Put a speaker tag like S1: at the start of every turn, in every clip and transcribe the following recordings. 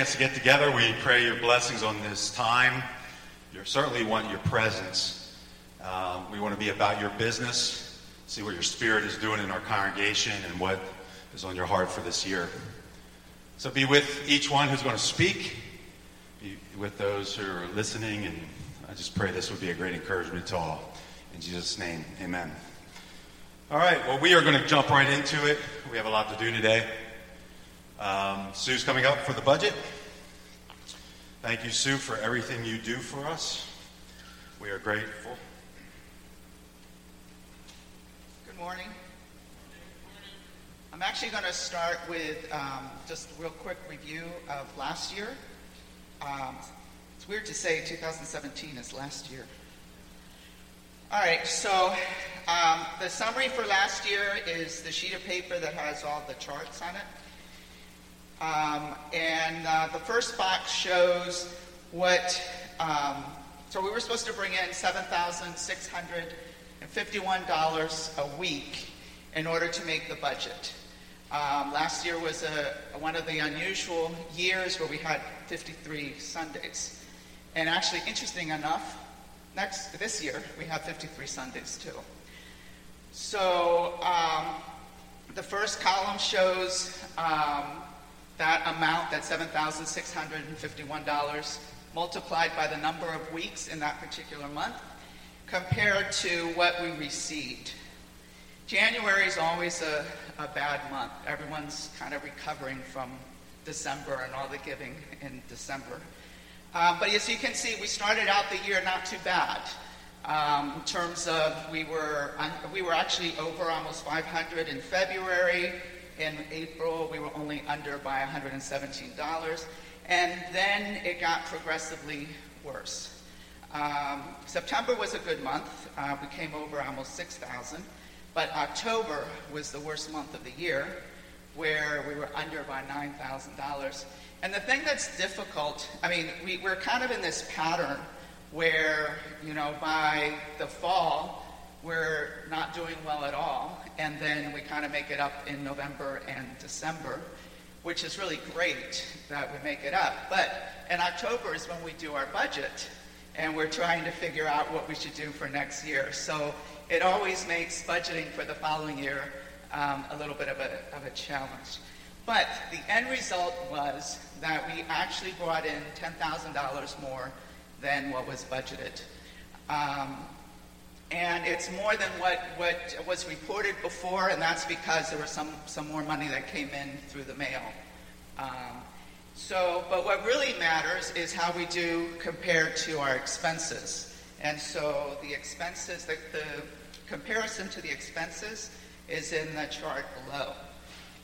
S1: chance to get together. We pray your blessings on this time. You certainly want your presence. Um, we want to be about your business, see what your spirit is doing in our congregation and what is on your heart for this year. So be with each one who's going to speak, be with those who are listening, and I just pray this would be a great encouragement to all. In Jesus' name, amen. All right, well, we are going to jump right into it. We have a lot to do today. Um, Sue's coming up for the budget. Thank you, Sue, for everything you do for us. We are grateful.
S2: Good morning. I'm actually going to start with um, just a real quick review of last year. Um, it's weird to say 2017 is last year. All right, so um, the summary for last year is the sheet of paper that has all the charts on it. Um, and uh, the first box shows what, um, so we were supposed to bring in $7,651 a week in order to make the budget. Um, last year was a, one of the unusual years where we had 53 Sundays. And actually, interesting enough, next this year we have 53 Sundays too. So um, the first column shows um, that amount, that $7,651, multiplied by the number of weeks in that particular month, compared to what we received. January is always a, a bad month. Everyone's kind of recovering from December and all the giving in December. Um, but as you can see, we started out the year not too bad. Um, in terms of we were we were actually over almost 500 in February. In April, we were only under by $117. And then it got progressively worse. Um, September was a good month. Uh, we came over almost 6,000. But October was the worst month of the year, where we were under by $9,000. And the thing that's difficult, I mean, we, we're kind of in this pattern where, you know, by the fall, we're not doing well at all and then we kind of make it up in November and December, which is really great that we make it up. But in October is when we do our budget, and we're trying to figure out what we should do for next year. So it always makes budgeting for the following year um, a little bit of a, of a challenge. But the end result was that we actually brought in $10,000 more than what was budgeted. Um, and it's more than what, what was reported before, and that's because there was some, some more money that came in through the mail. Um, so, but what really matters is how we do compared to our expenses. And so the expenses, the, the comparison to the expenses is in the chart below.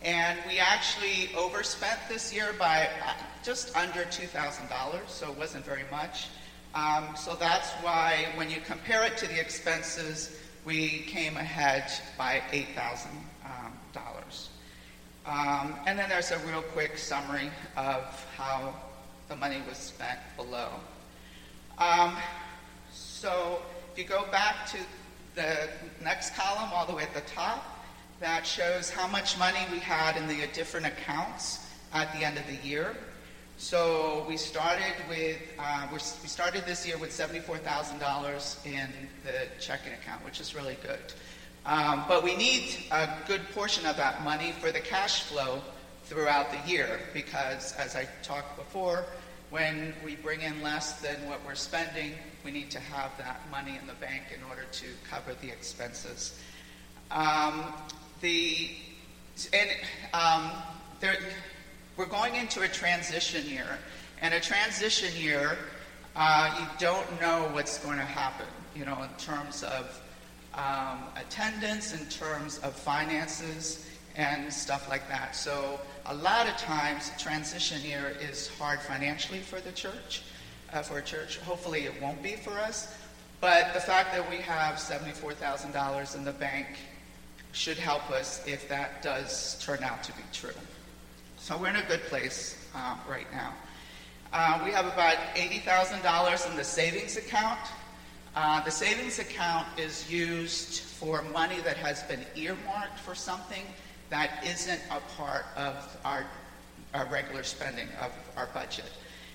S2: And we actually overspent this year by uh, just under $2,000, so it wasn't very much. Um, so that's why when you compare it to the expenses, we came ahead by $8,000. Um, um, and then there's a real quick summary of how the money was spent below. Um, so if you go back to the next column all the way at the top, that shows how much money we had in the different accounts at the end of the year. So we started with uh, we started this year with seventy-four thousand dollars in the checking account, which is really good. Um, but we need a good portion of that money for the cash flow throughout the year because, as I talked before, when we bring in less than what we're spending, we need to have that money in the bank in order to cover the expenses. Um, the and um, there we're going into a transition year. And a transition year, uh, you don't know what's going to happen, you know, in terms of um, attendance, in terms of finances, and stuff like that. So a lot of times, a transition year is hard financially for the church, uh, for a church. Hopefully, it won't be for us. But the fact that we have $74,000 in the bank should help us if that does turn out to be true. So we're in a good place uh, right now. Uh, we have about $80,000 in the savings account. Uh, the savings account is used for money that has been earmarked for something that isn't a part of our our regular spending of our budget.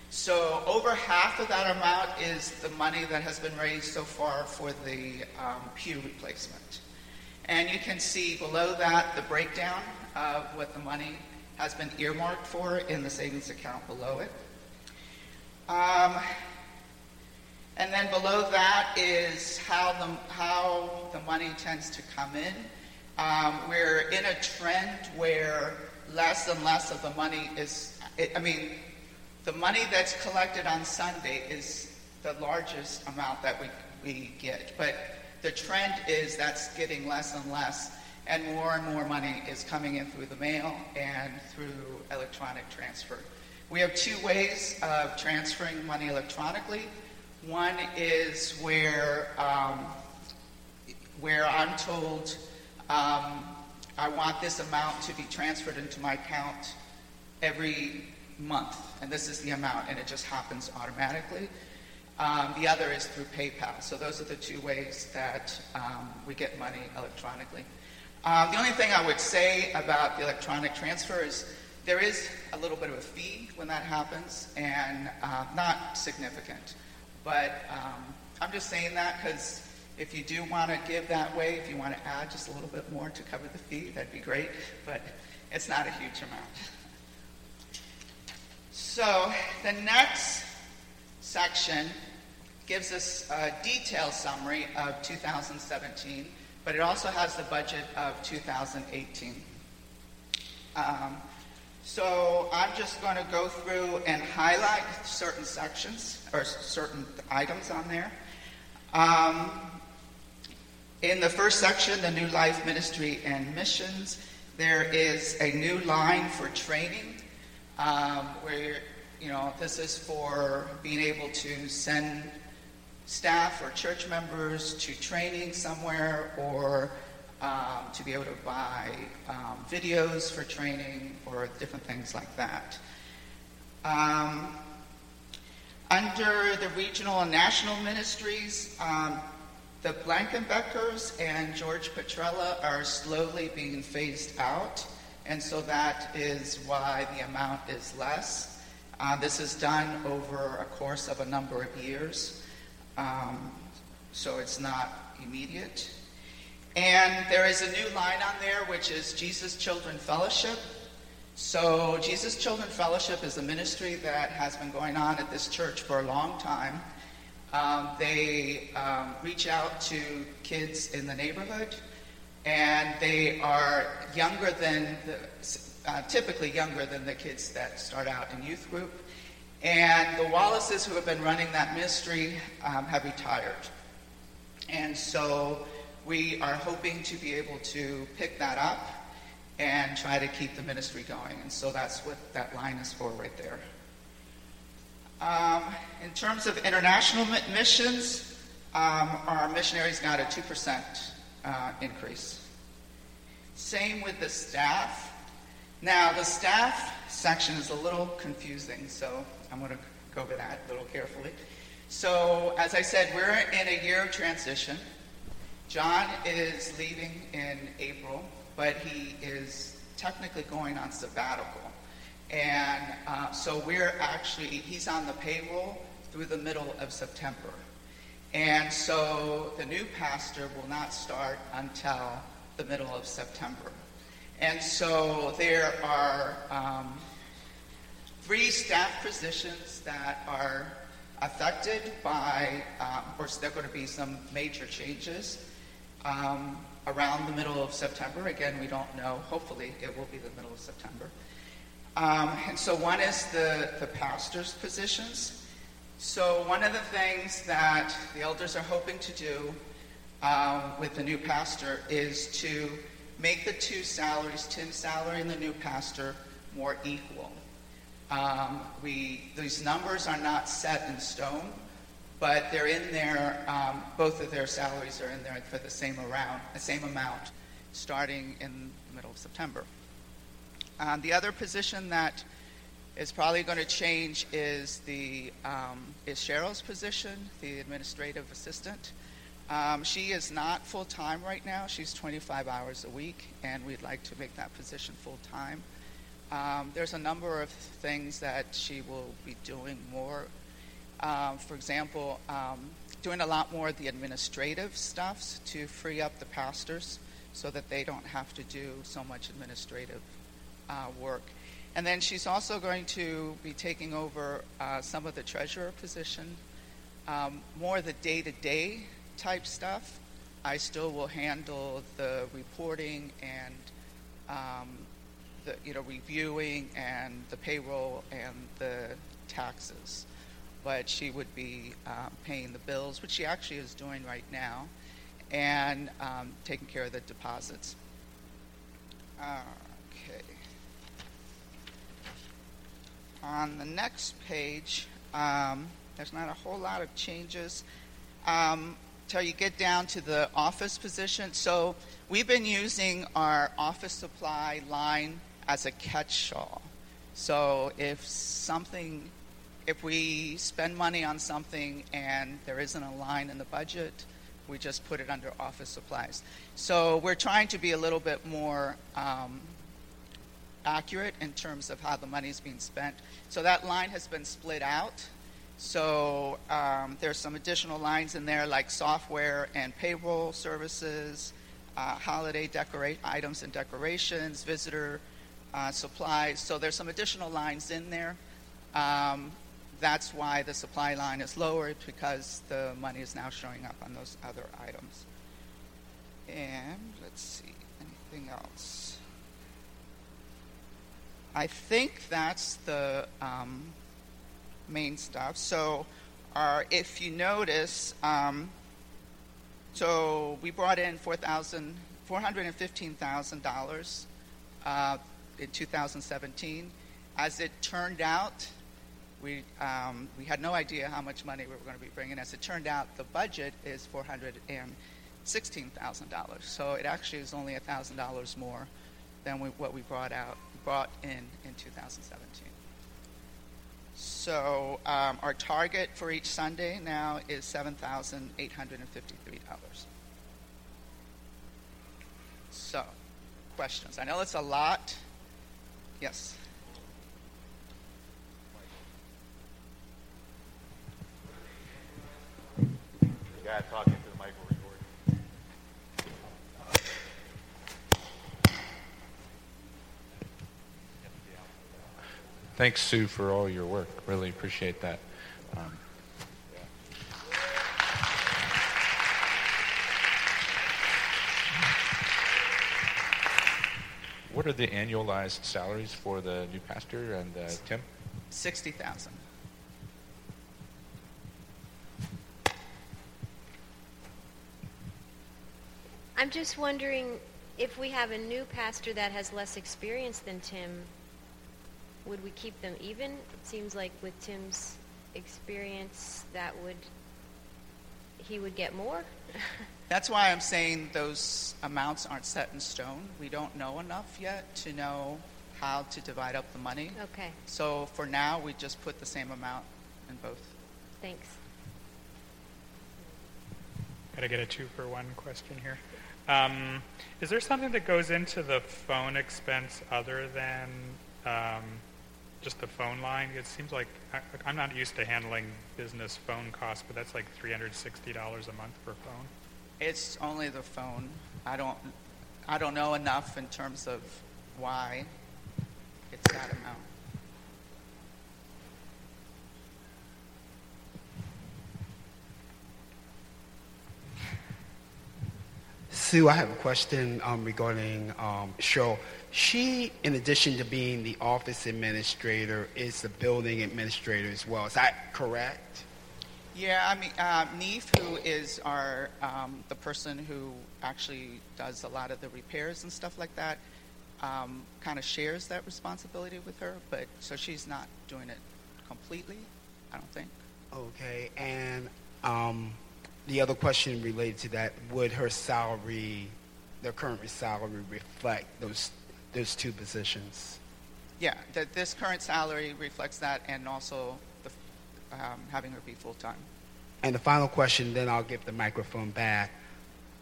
S2: So over half of that amount is the money that has been raised so far for the um, pew replacement. And you can see below that the breakdown of what the money has been earmarked for in the savings account below it. Um, and then below that is how the, how the money tends to come in. Um, we're in a trend where less and less of the money is, I mean, the money that's collected on Sunday is the largest amount that we, we get. But the trend is that's getting less and less, and more and more money is coming in through the mail and through electronic transfer. We have two ways of transferring money electronically. One is where um, where I'm told um, I want this amount to be transferred into my account every month, and this is the amount, and it just happens automatically. Um, the other is through PayPal. So those are the two ways that um, we get money electronically. Um, the only thing I would say about the electronic transfer is there is a little bit of a fee when that happens, and uh, not significant. But um, I'm just saying that because if you do want to give that way, if you want to add just a little bit more to cover the fee, that'd be great. But it's not a huge amount. So the next section gives us a detailed summary of 2017, but it also has the budget of 2018. Um, so I'm just going to go through and highlight certain sections or certain items on there. Um, in the first section, the New Life Ministry and Missions, there is a new line for training um, where, you know, this is for being able to send staff or church members to training somewhere or um, to be able to buy um, videos for training or different things like that. Um, under the regional and national ministries, um, the Blankenbeckers and George Petrella are slowly being phased out, and so that is why the amount is less. Uh, this is done over a course of a number of years, um, so it's not immediate. And there is a new line on there, which is Jesus Children Fellowship. So, Jesus Children Fellowship is a ministry that has been going on at this church for a long time. Um, they um, reach out to kids in the neighborhood, and they are younger than the, uh, typically younger than the kids that start out in youth group. And the Wallaces, who have been running that ministry, um, have retired. And so we are hoping to be able to pick that up and try to keep the ministry going. And so that's what that line is for right there. Um, in terms of international missions, um, our missionaries got a 2% uh, increase. Same with the staff. Now, the staff section is a little confusing, so I'm going to go over that a little carefully. So, as I said, we're in a year of transition. John is leaving in April, but he is technically going on sabbatical. And uh, so we're actually, he's on the payroll through the middle of September. And so the new pastor will not start until the middle of September. And so there are um, three staff positions that are affected by, um, of course, there are going to be some major changes um, around the middle of September. Again, we don't know. Hopefully, it will be the middle of September. Um, and so, one is the, the pastor's positions. So, one of the things that the elders are hoping to do um, with the new pastor is to make the two salaries, Tim's salary and the new pastor, more equal. Um, we, these numbers are not set in stone, but they're in there. Um, both of their salaries are in there for the same around, the same amount, starting in the middle of September. Um, the other position that is probably going to change is the um, is Cheryl's position, the administrative assistant. Um, she is not full time right now. She's 25 hours a week, and we'd like to make that position full time. Um, there's a number of things that she will be doing more. Um, for example, um, doing a lot more of the administrative stuff to free up the pastors so that they don't have to do so much administrative uh, work. And then she's also going to be taking over uh, some of the treasurer position, um, more the day to day type stuff. I still will handle the reporting and um, the you know reviewing and the payroll and the taxes, but she would be um, paying the bills, which she actually is doing right now, and um, taking care of the deposits. Okay. On the next page, um, there's not a whole lot of changes. Um, till you get down to the office position. So we've been using our office supply line as a catch-all. So if something, if we spend money on something and there isn't a line in the budget, we just put it under office supplies. So we're trying to be a little bit more um, accurate in terms of how the money is being spent. So that line has been split out. So um, there's some additional lines in there like software and payroll services, uh, holiday decorate items and decorations, visitor uh, supplies. So there's some additional lines in there. Um, that's why the supply line is lowered because the money is now showing up on those other items. And let's see, anything else? I think that's the um, main stuff. So, uh, if you notice, um, so we brought in four thousand four hundred and fifteen thousand uh, dollars in 2017. As it turned out, we um, we had no idea how much money we were going to be bringing. As it turned out, the budget is four hundred and sixteen thousand dollars. So it actually is only thousand dollars more than we, what we brought out brought in in 2017. So um, our target for each Sunday now is seven thousand eight hundred and fifty-three dollars. So, questions? I know it's a lot. Yes.
S1: Talking to the.
S3: Thanks, Sue, for all your work. Really appreciate that. Um, what are the annualized salaries for the new pastor and uh, Tim?
S2: Sixty thousand.
S4: I'm just wondering if we have a new pastor that has less experience than Tim, would we keep them even? It seems like with Tim's experience, that would he would get more.
S2: That's why I'm saying those amounts aren't set in stone. We don't know enough yet to know how to divide up the money.
S4: okay,
S2: So for now, we just put the same amount in both.
S4: thanks.
S5: Got to get a two for one question here. Um, is there something that goes into the phone expense other than um, just the phone line? It seems like I, I'm not used to handling business phone costs, but that's like $360 a month per phone.
S2: It's only the phone. I don't, I don't know enough in terms of why it's that amount.
S6: Sue, I have a question um, regarding um, Cheryl. She, in addition to being the office administrator, is the building administrator as well. Is that correct?
S2: Yeah, I mean, uh, Neef, who is our um, the person who actually does a lot of the repairs and stuff like that, um, kind of shares that responsibility with her. But so she's not doing it completely. I don't think.
S6: Okay, and um, the other question related to that: Would her salary, the current salary, reflect those those two positions?
S2: Yeah, that this current salary reflects that, and also um, having her be full time.
S6: And the final question, then I'll give the microphone back.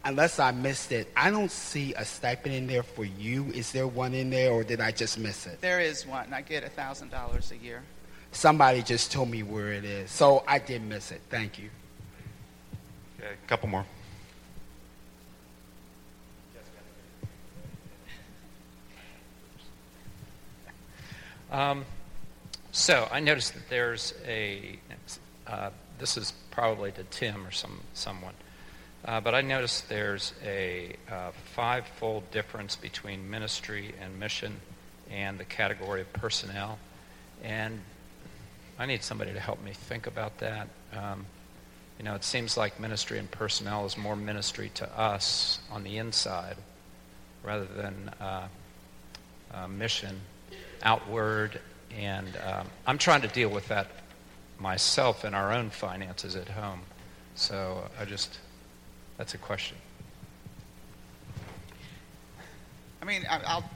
S6: unless I missed it, I don't see a stipend in there for you. Is there one in there, or did I just miss it?
S2: There is one. I get $1,000 a year.
S6: Somebody just told me where it is, so I did miss it. Thank you.
S1: Okay, a couple more.
S7: Um, so I noticed that there's a, uh, this is probably to Tim or some someone, uh, but I noticed there's a uh, five-fold difference between ministry and mission and the category of personnel, and I need somebody to help me think about that. Um, you know, it seems like ministry and personnel is more ministry to us on the inside rather than uh, uh, mission outward. And um, I'm trying to deal with that myself in our own finances at home. So I just, that's a question.
S2: I mean, I'll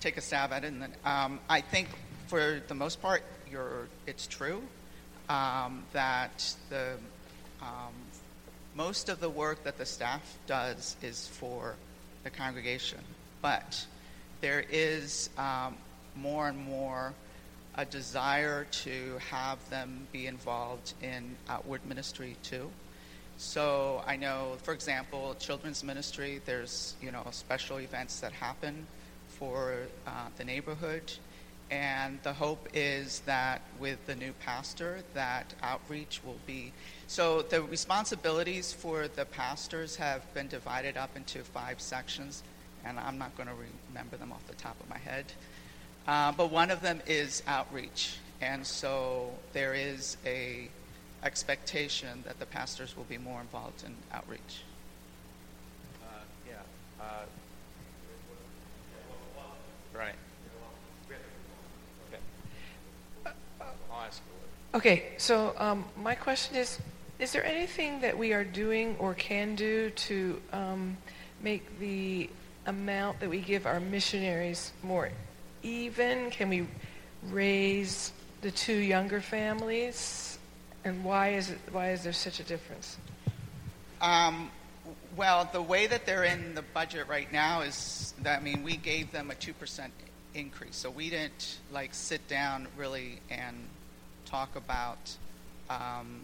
S2: take a stab at it. And then, um, I think for the most part, it's true um, that the um, most of the work that the staff does is for the congregation, but there is um, more and more a desire to have them be involved in outward ministry too. So I know, for example, children's ministry. There's you know special events that happen for uh, the neighborhood, and the hope is that with the new pastor, that outreach will be. So the responsibilities for the pastors have been divided up into five sections, and I'm not going to remember them off the top of my head. Uh, but one of them is outreach, and so there is a expectation that the pastors will be more involved in outreach.
S7: Uh, yeah. Uh, right. Okay. I'll ask you.
S8: Okay, so um, my question is, is there anything that we are doing or can do to um, make the amount that we give our missionaries more even? Can we raise the two younger families? And why is it, why is there such a difference?
S2: Um, well, the way that they're in the budget right now is that I mean we gave them a two percent increase, so we didn't like sit down really and talk about um,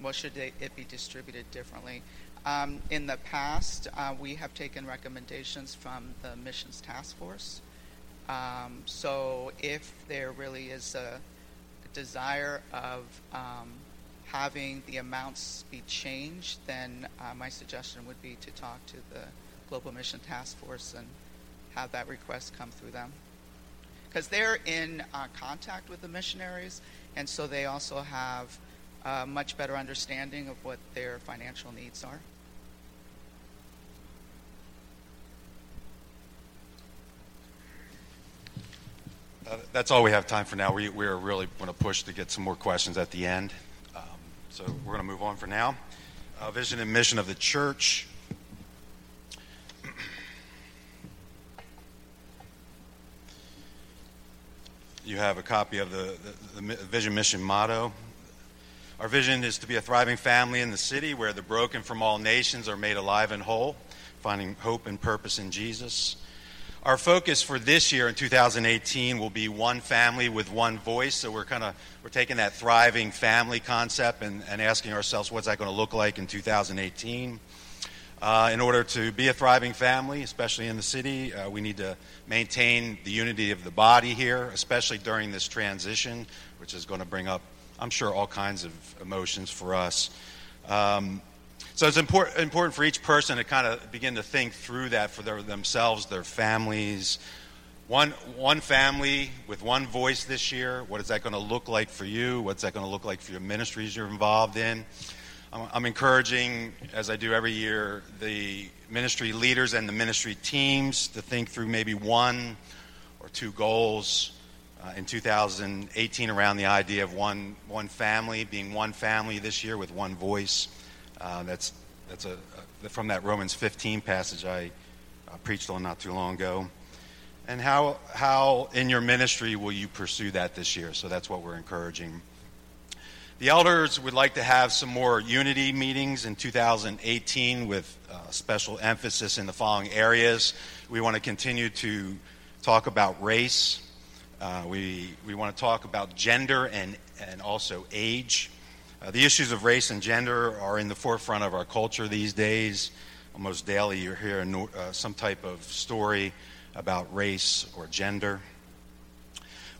S2: what should they, it be distributed differently. Um, in the past, uh, we have taken recommendations from the missions task force. Um, so if there really is a, desire of um, having the amounts be changed, then uh, my suggestion would be to talk to the Global Mission Task Force and have that request come through them. Because they're in uh, contact with the missionaries, and so they also have a much better understanding of what their financial needs are.
S1: That's all we have time for now. We, we are really going to push to get some more questions at the end. Um, so we're going to move on for now. Uh, vision and mission of the church. You have a copy of the, the, the vision mission motto. Our vision is to be a thriving family in the city where the broken from all nations are made alive and whole, finding hope and purpose in Jesus. Our focus for this year in 2018 will be one family with one voice. So we're kind of we're taking that thriving family concept and, and asking ourselves what's that going to look like in 2018. Uh, in order to be a thriving family, especially in the city, uh, we need to maintain the unity of the body here, especially during this transition, which is going to bring up, I'm sure, all kinds of emotions for us. Um, so it's important, important for each person to kind of begin to think through that for their, themselves, their families. One, one family with one voice this year. What is that going to look like for you? What's that going to look like for your ministries you're involved in? I'm, I'm encouraging, as I do every year, the ministry leaders and the ministry teams to think through maybe one or two goals uh, in 2018 around the idea of one, one family, being one family this year with one voice. Uh, that's that's a, a, from that Romans 15 passage I uh, preached on not too long ago. And how how in your ministry will you pursue that this year? So that's what we're encouraging. The elders would like to have some more unity meetings in 2018 with uh, special emphasis in the following areas. We want to continue to talk about race. Uh, we, we want to talk about gender and, and also age. Uh, the issues of race and gender are in the forefront of our culture these days. Almost daily, you hear uh, some type of story about race or gender.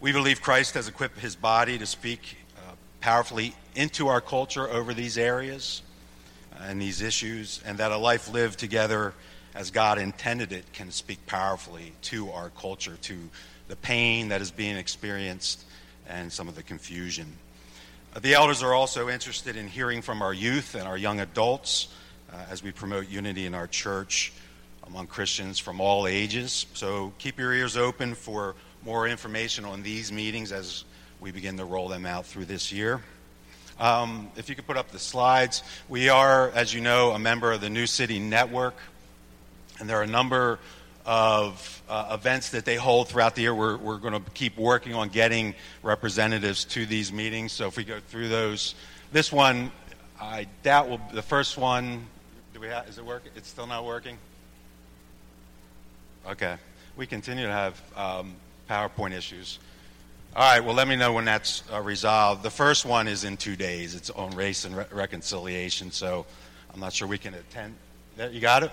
S1: We believe Christ has equipped his body to speak powerfully into our culture over these areas and these issues, and that a life lived together as God intended it can speak powerfully to our culture, to the pain that is being experienced and some of the confusion. The elders are also interested in hearing from our youth and our young adults uh, as we promote unity in our church among Christians from all ages. So keep your ears open for more information on these meetings as we begin to roll them out through this year. Um, if you could put up the slides, we are, as you know, a member of the New City Network, and there are a number of uh, events that they hold throughout the year. We're, we're going to keep working on getting representatives to these meetings. So if we go through those, this one, I doubt will the first one. Do we have? Is it working? It's still not working. Okay, we continue to have um, PowerPoint issues. All right, well, let me know when that's uh, resolved. The first one is in two days. It's on race and re- reconciliation, so I'm not sure we can attend. You got it?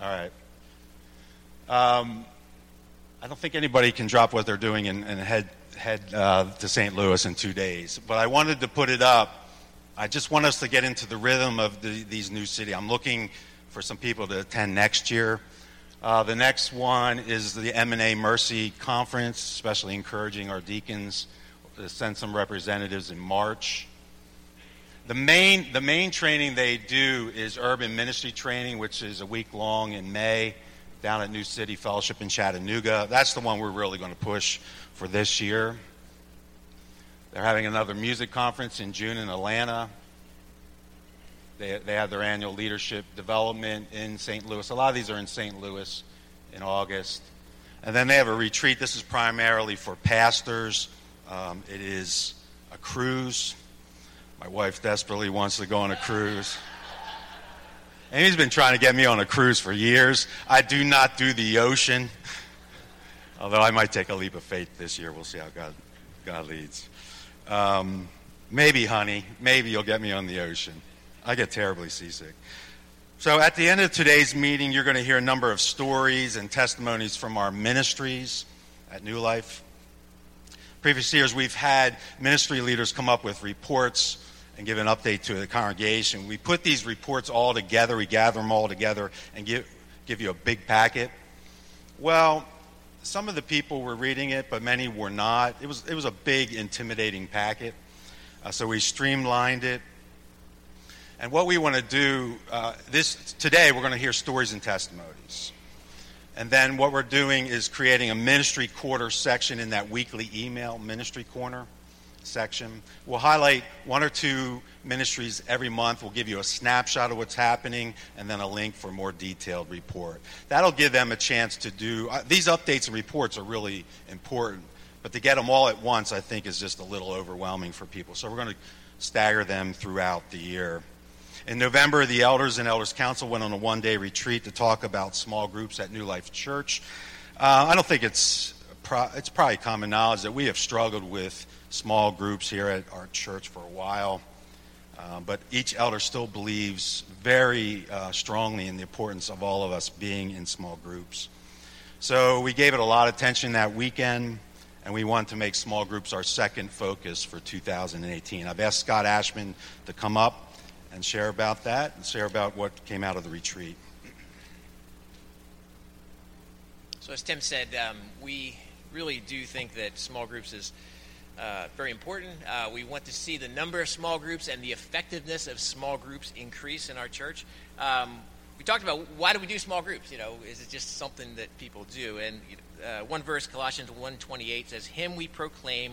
S1: All right. Um, I don't think anybody can drop what they're doing and, and head, head uh, to St. Louis in two days. But I wanted to put it up. I just want us to get into the rhythm of the, these new city. I'm looking for some people to attend next year. Uh, the next one is the M&A Mercy Conference, especially encouraging our deacons to send some representatives in March. The main, the main training they do is urban ministry training, which is a week long in May down at New City Fellowship in Chattanooga. That's the one we're really going to push for this year. They're having another music conference in June in Atlanta. They, they have their annual leadership development in St. Louis. A lot of these are in St. Louis in August. And then they have a retreat. This is primarily for pastors. Um, it is a cruise. My wife desperately wants to go on a cruise. And he's been trying to get me on a cruise for years. I do not do the ocean, although I might take a leap of faith this year. We'll see how God, God leads. Um, maybe, honey, maybe you'll get me on the ocean. I get terribly seasick. So, at the end of today's meeting, you're going to hear a number of stories and testimonies from our ministries at New Life. Previous years, we've had ministry leaders come up with reports and give an update to the congregation. We put these reports all together, we gather them all together, and give, give you a big packet. Well, some of the people were reading it, but many were not. It was, it was a big, intimidating packet. Uh, so we streamlined it and what we want to do uh, this today, we're going to hear stories and testimonies. And then what we're doing is creating a ministry quarter section in that weekly email ministry corner section. We'll highlight one or two ministries every month. We'll give you a snapshot of what's happening and then a link for more detailed report. That'll give them a chance to do uh, these updates and reports are really important, but to get them all at once, I think, is just a little overwhelming for people. So we're going to stagger them throughout the year. In November, the elders and elders council went on a one-day retreat to talk about small groups at New Life Church. Uh, I don't think it's pro- it's probably common knowledge that we have struggled with small groups here at our church for a while. Uh, but each elder still believes very uh, strongly in the importance of all of us being in small groups. So we gave it a lot of attention that weekend, and we want to make small groups our second focus for 2018. I've asked Scott Ashman to come up and share about that and share about what came out of the retreat.
S9: So, as Tim said, um, we really do think that small groups is uh, very important. Uh, we want to see the number of small groups and the effectiveness of small groups increase in our church. Um, we talked about why do we do small groups? You know, is it just something that people do? And uh, one verse, Colossians 1.28 says, Him we proclaim,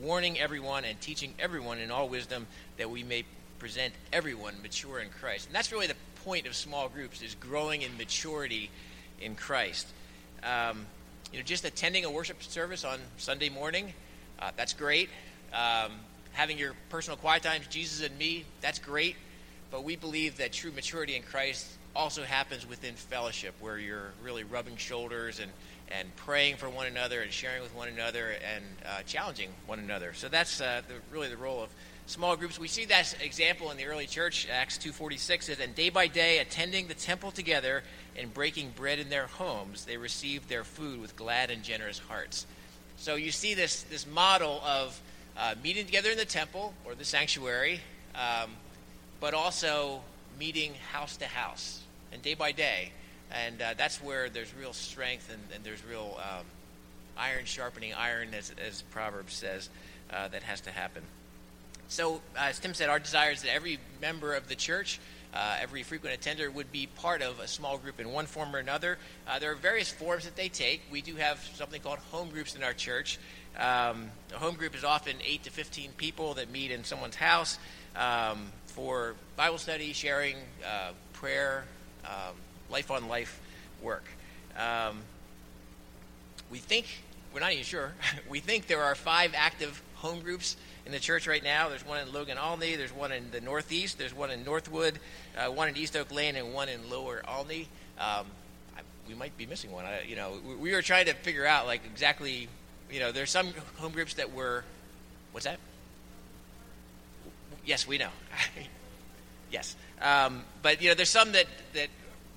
S9: warning everyone and teaching everyone in all wisdom that we may present everyone mature in Christ. And that's really the point of small groups is growing in maturity in Christ. Um, you know, just attending a worship service on Sunday morning, uh, that's great. Um, having your personal quiet times, Jesus and me, that's great. But we believe that true maturity in Christ also happens within fellowship, where you're really rubbing shoulders and, and praying for one another and sharing with one another and uh, challenging one another. So that's uh, the, really the role of small groups. We see that example in the early church. Acts 2.46 says, And day by day, attending the temple together and breaking bread in their homes, they received their food with glad and generous hearts. So you see this, this model of uh, meeting together in the temple or the sanctuary, um, but also meeting house to house and day by day. And uh, that's where there's real strength and, and there's real um, iron sharpening iron, as, as Proverbs says, uh, that has to happen. So, uh, as Tim said, our desire is that every member of the church, uh, every frequent attender, would be part of a small group in one form or another. Uh, there are various forms that they take. We do have something called home groups in our church. Um, a home group is often 8 to 15 people that meet in someone's house um, for Bible study, sharing, uh, prayer, um, life on life work. Um, we think, we're not even sure, we think there are five active home groups in the church right now. There's one in Logan Olney, there's one in the Northeast, there's one in Northwood, uh, one in East Oak Lane, and one in Lower Olney. Um, I, we might be missing one. I, you know, we, we were trying to figure out like exactly. You know, there's some home groups that were. What's that? Yes, we know. yes, um, but you know, there's some that that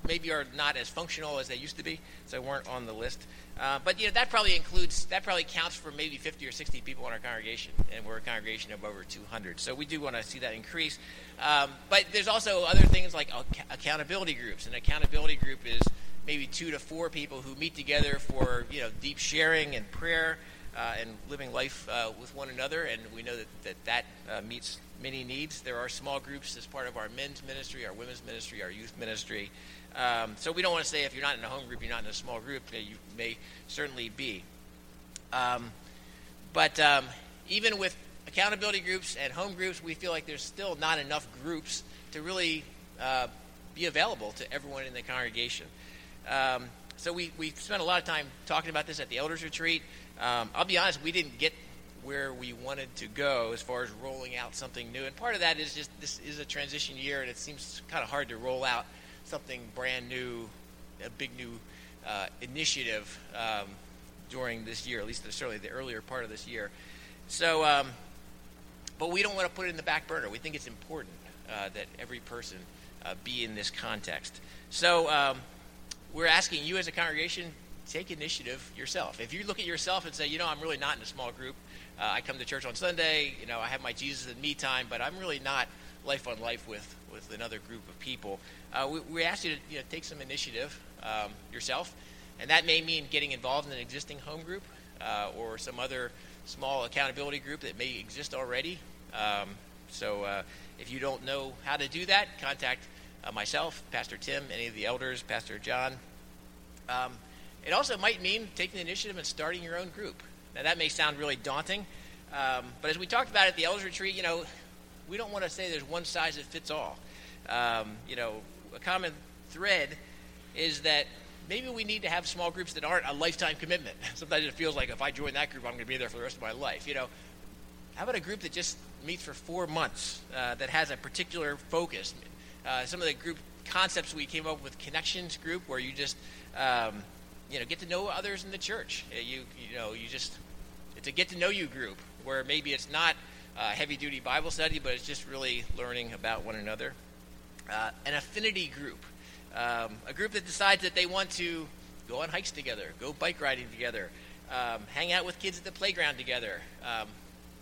S9: maybe are not as functional as they used to be, so weren't on the list. Uh, but you know that probably includes that probably counts for maybe 50 or 60 people in our congregation, and we're a congregation of over 200. So we do want to see that increase. Um, but there's also other things like accountability groups. An accountability group is maybe two to four people who meet together for you know deep sharing and prayer uh, and living life uh, with one another. And we know that that, that uh, meets many needs. There are small groups as part of our men's ministry, our women's ministry, our youth ministry. Um, so we don't want to say if you're not in a home group, you're not in a small group. You may certainly be. Um, but um, even with accountability groups and home groups, we feel like there's still not enough groups to really uh, be available to everyone in the congregation. Um, so we, we spent a lot of time talking about this at the elders retreat. Um, I'll be honest, we didn't get where we wanted to go as far as rolling out something new. And part of that is just this is a transition year, and it seems kind of hard to roll out something brand new, a big new uh, initiative um, during this year, at least certainly the earlier part of this year. So, um, but we don't want to put it in the back burner. We think it's important uh, that every person uh, be in this context. So, um, we're asking you as a congregation take initiative yourself. If you look at yourself and say, you know, I'm really not in a small group. Uh, I come to church on Sunday. You know, I have my Jesus and me time, but I'm really not life on life with with another group of people. Uh, we, we ask you to you know, take some initiative um, yourself, and that may mean getting involved in an existing home group uh, or some other small accountability group that may exist already. Um, so uh, if you don't know how to do that, contact uh, myself, Pastor Tim, any of the elders, Pastor John. Um, it also might mean taking the initiative and starting your own group. Now, that may sound really daunting, um, but as we talked about at the elders retreat, you know, we don't want to say there's one size that fits all. Um, you know, a common thread is that maybe we need to have small groups that aren't a lifetime commitment. Sometimes it feels like if I join that group, I'm going to be there for the rest of my life. You know, how about a group that just meets for four months uh, that has a particular focus? Uh, some of the group concepts we came up with, connections group, where you just um, you know get to know others in the church. Uh, you you know you just it's a get to know you group where maybe it's not uh, heavy duty Bible study, but it's just really learning about one another. Uh, an affinity group, um, a group that decides that they want to go on hikes together, go bike riding together, um, hang out with kids at the playground together, um,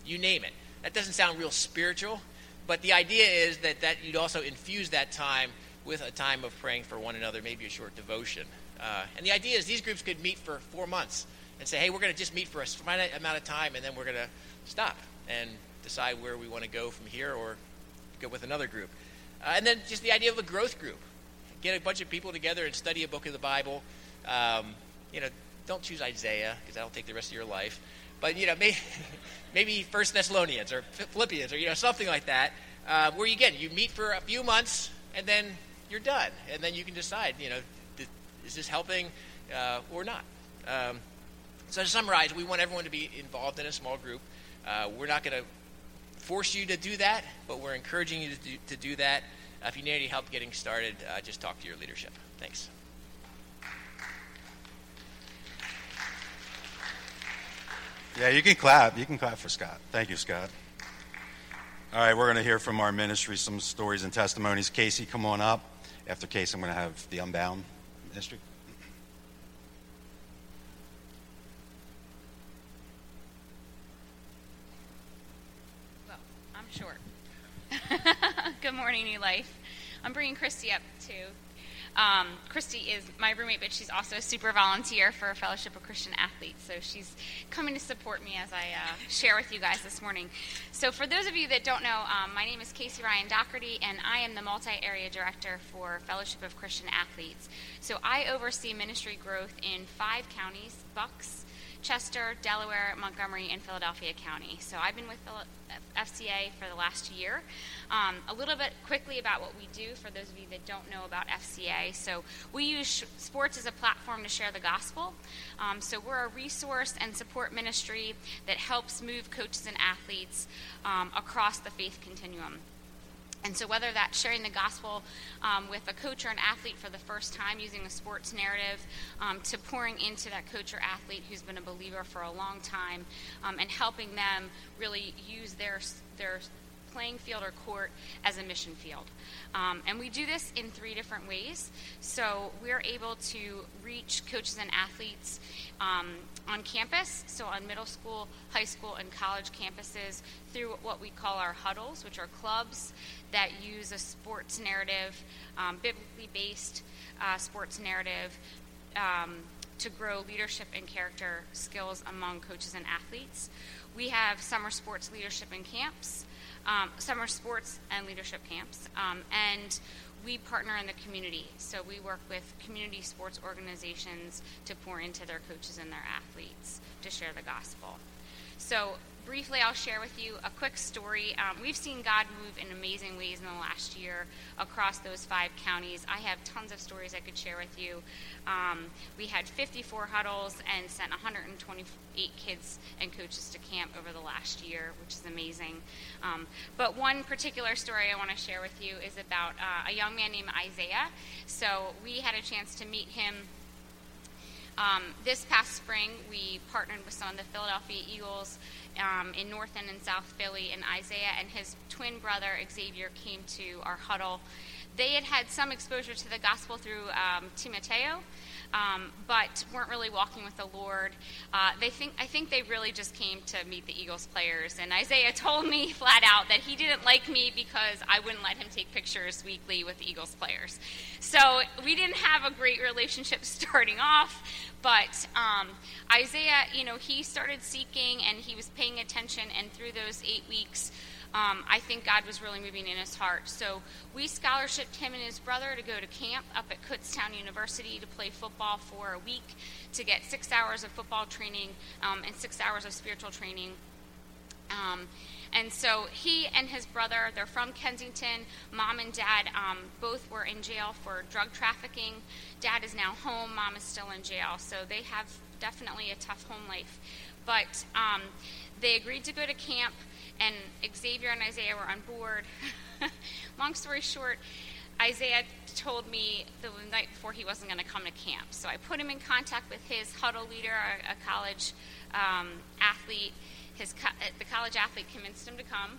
S9: you name it. That doesn't sound real spiritual, but the idea is that, that you'd also infuse that time with a time of praying for one another, maybe a short devotion. Uh, and the idea is these groups could meet for four months and say, hey, we're going to just meet for a finite amount of time, and then we're going to stop and decide where we want to go from here or go with another group. Uh, and then just the idea of a growth group. Get a bunch of people together and study a book of the Bible. Um, you know, don't choose Isaiah because that'll take the rest of your life. But you know, maybe, maybe First Thessalonians or Philippians or you know something like that, uh, where you get you meet for a few months and then you're done, and then you can decide. You know, is this helping uh, or not? Um, so to summarize, we want everyone to be involved in a small group. Uh, we're not going to force you to do that, but we're encouraging you to do, to do that. Uh, if you need any help getting started, uh, just talk to your leadership. Thanks.
S1: Yeah, you can clap. You can clap for Scott. Thank you, Scott. All right, we're going to hear from our ministry some stories and testimonies. Casey, come on up. After Casey, I'm going to have the Unbound ministry.
S10: Well, I'm short. Good morning, New Life. I'm bringing Christy up too. Um, Christy is my roommate, but she's also a super volunteer for Fellowship of Christian Athletes. So she's coming to support me as I uh, share with you guys this morning. So, for those of you that don't know, um, my name is Casey Ryan Doherty, and I am the multi area director for Fellowship of Christian Athletes. So, I oversee ministry growth in five counties Bucks, Chester, Delaware, Montgomery, and Philadelphia County. So I've been with FCA for the last year. Um, a little bit quickly about what we do for those of you that don't know about FCA. So we use sports as a platform to share the gospel. Um, so we're a resource and support ministry that helps move coaches and athletes um, across the faith continuum. And so, whether that's sharing the gospel um, with a coach or an athlete for the first time using a sports narrative, um, to pouring into that coach or athlete who's been a believer for a long time, um, and helping them really use their their playing field or court as a mission field. Um, and we do this in three different ways. So we're able to reach coaches and athletes um, on campus, so on middle school, high school, and college campuses through what we call our huddles, which are clubs that use a sports narrative, um, biblically based uh, sports narrative. Um, to grow leadership and character skills among coaches and athletes. We have summer sports leadership and camps um, summer sports and leadership camps. Um, and we partner in the community. So we work with community sports organizations to pour into their coaches and their athletes to share the gospel. So briefly, I'll share with you a quick story. Um, we've seen God move in amazing ways in the last year across those five counties. I have tons of stories I could share with you. Um, we had 54 huddles and sent 128 kids and coaches to camp over the last year, which is amazing. Um, but one particular story I want to share with you is about uh, a young man named Isaiah. So we had a chance to meet him um, this past spring, we partnered with some of the Philadelphia Eagles um, in North End and South Philly, and Isaiah and his twin brother Xavier came to our huddle. They had had some exposure to the gospel through um, Timoteo, um, but weren't really walking with the Lord. Uh, they think I think they really just came to meet the Eagles players. And Isaiah told me flat out that he didn't like me because I wouldn't let him take pictures weekly with the Eagles players. So we didn't have a great relationship starting off. But um, Isaiah, you know, he started seeking and he was paying attention, and through those eight weeks um, I think God was really moving in his heart. So we scholarshiped him and his brother to go to camp up at Kutztown University to play football for a week, to get six hours of football training um, and six hours of spiritual training. Um, and so he and his brother, they're from Kensington. Mom and dad um, both were in jail for drug trafficking. Dad is now home, mom is still in jail. So they have definitely a tough home life. But um, they agreed to go to camp and Xavier and Isaiah were on board. Long story short, Isaiah told me the night before he wasn't going to come to camp. So I put him in contact with his huddle leader, a, a college um, athlete. His co- uh, the college athlete convinced him to come.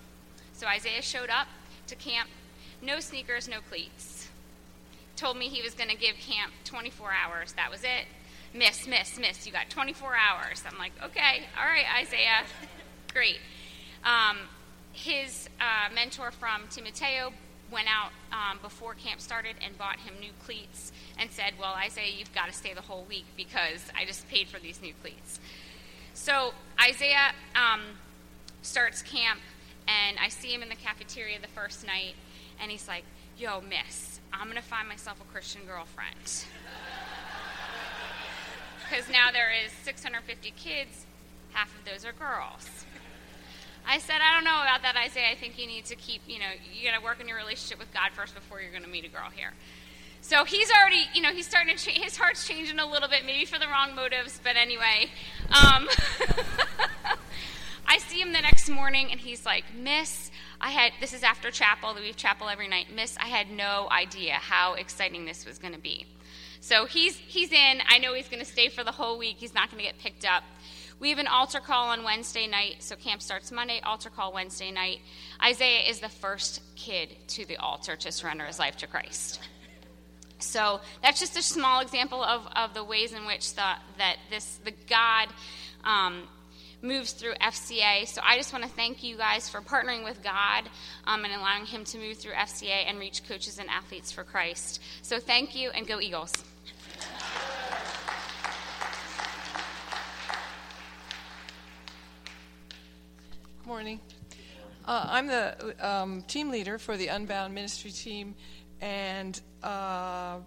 S10: So Isaiah showed up to camp, no sneakers, no cleats. Told me he was going to give camp 24 hours. That was it. Miss, miss, miss. You got 24 hours. I'm like, okay, all right, Isaiah. Great. Um, his uh, mentor from Timoteo went out um, before camp started and bought him new cleats and said, Well, Isaiah, you've got to stay the whole week because I just paid for these new cleats. So Isaiah um, starts camp, and I see him in the cafeteria the first night, and he's like, Yo, miss, I'm going to find myself a Christian girlfriend. Because now there is 650 kids, half of those are girls. I said, I don't know about that, Isaiah. I think you need to keep, you know, you got to work on your relationship with God first before you're going to meet a girl here. So he's already, you know, he's starting to change, his heart's changing a little bit, maybe for the wrong motives, but anyway. Um, I see him the next morning, and he's like, Miss, I had, this is after chapel, we have chapel every night. Miss, I had no idea how exciting this was going to be. So he's, he's in. I know he's going to stay for the whole week. He's not going to get picked up. We have an altar call on Wednesday night. So camp starts Monday, altar call Wednesday night. Isaiah is the first kid to the altar to surrender his life to Christ. So that's just a small example of, of the ways in which the, that this the God um, moves through FCA. So I just want to thank you guys for partnering with God um, and allowing Him to move through FCA and reach coaches and athletes for Christ. So thank you and go Eagles.
S8: Morning. Uh, I'm the um, team leader for the Unbound Ministry team, and uh,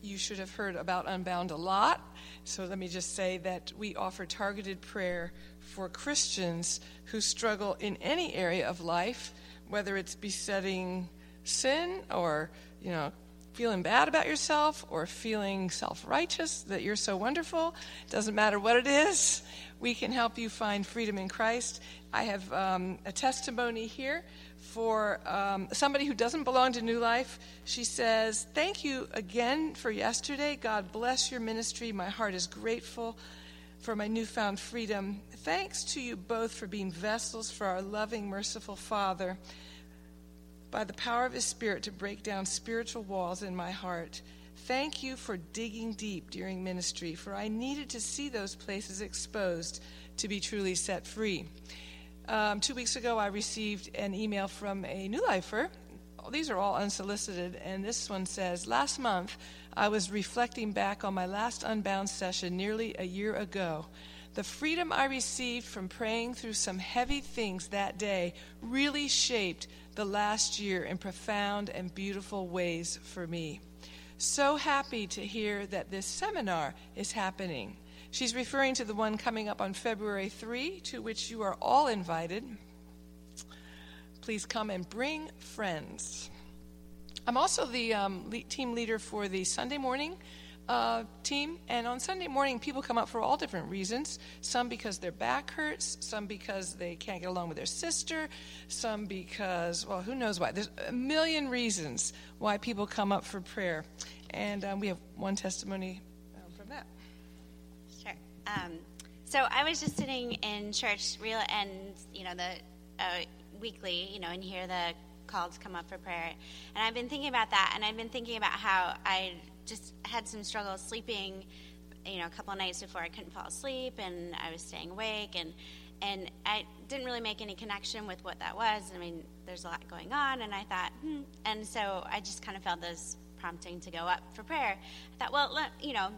S8: you should have heard about Unbound a lot. So let me just say that we offer targeted prayer for Christians who struggle in any area of life, whether it's besetting sin or, you know, feeling bad about yourself or feeling self righteous that you're so wonderful. Doesn't matter what it is, we can help you find freedom in Christ. I have um, a testimony here for um, somebody who doesn't belong to New Life. She says, Thank you again for yesterday. God bless your ministry. My heart is grateful for my newfound freedom. Thanks to you both for being vessels for our loving, merciful Father by the power of His Spirit to break down spiritual walls in my heart. Thank you for digging deep during ministry, for I needed to see those places exposed to be truly set free. Um, two weeks ago, I received an email from a New Lifer. These are all unsolicited, and this one says Last month, I was reflecting back on my last Unbound session nearly a year ago. The freedom I received from praying through some heavy things that day really shaped the last year in profound and beautiful ways for me. So happy to hear that this seminar is happening. She's referring to the one coming up on February 3, to which you are all invited. Please come and bring friends. I'm also the um, team leader for the Sunday morning uh, team. And on Sunday morning, people come up for all different reasons. Some because their back hurts, some because they can't get along with their sister, some because, well, who knows why. There's a million reasons why people come up for prayer. And um, we have one testimony um, from that.
S11: Sure. Um, so I was just sitting in church, real, and you know the uh, weekly, you know, and hear the calls come up for prayer. And I've been thinking about that, and I've been thinking about how I just had some struggles sleeping. You know, a couple nights before I couldn't fall asleep, and I was staying awake, and and I didn't really make any connection with what that was. I mean, there's a lot going on, and I thought, hmm. and so I just kind of felt this prompting to go up for prayer. I thought, well, let, you know,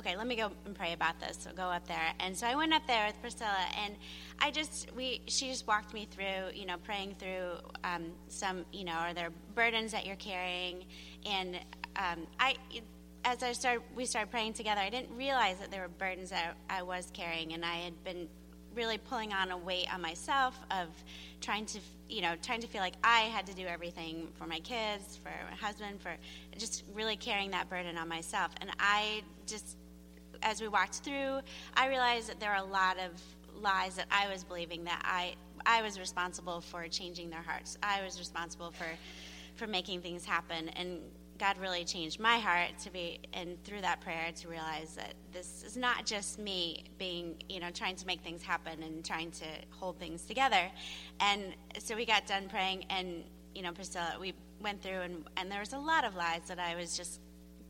S11: okay, let me go and pray about this. So go up there, and so I went up there with Priscilla, and I just we she just walked me through, you know, praying through um, some, you know, are there burdens that you're carrying, and um, I as I started, we started praying together, I didn't realize that there were burdens that I was carrying, and I had been really pulling on a weight on myself of trying to, you know, trying to feel like I had to do everything for my kids, for my husband, for just really carrying that burden on myself. And I just, as we walked through, I realized that there are a lot of lies that I was believing that I, I was responsible for changing their hearts. I was responsible for, for making things happen, and God really changed my heart to be, and through that prayer, to realize that this is not just me being, you know, trying to make things happen and trying to hold things together. And so we got done praying, and, you know, Priscilla, we went through, and, and there was a lot of lies that I was just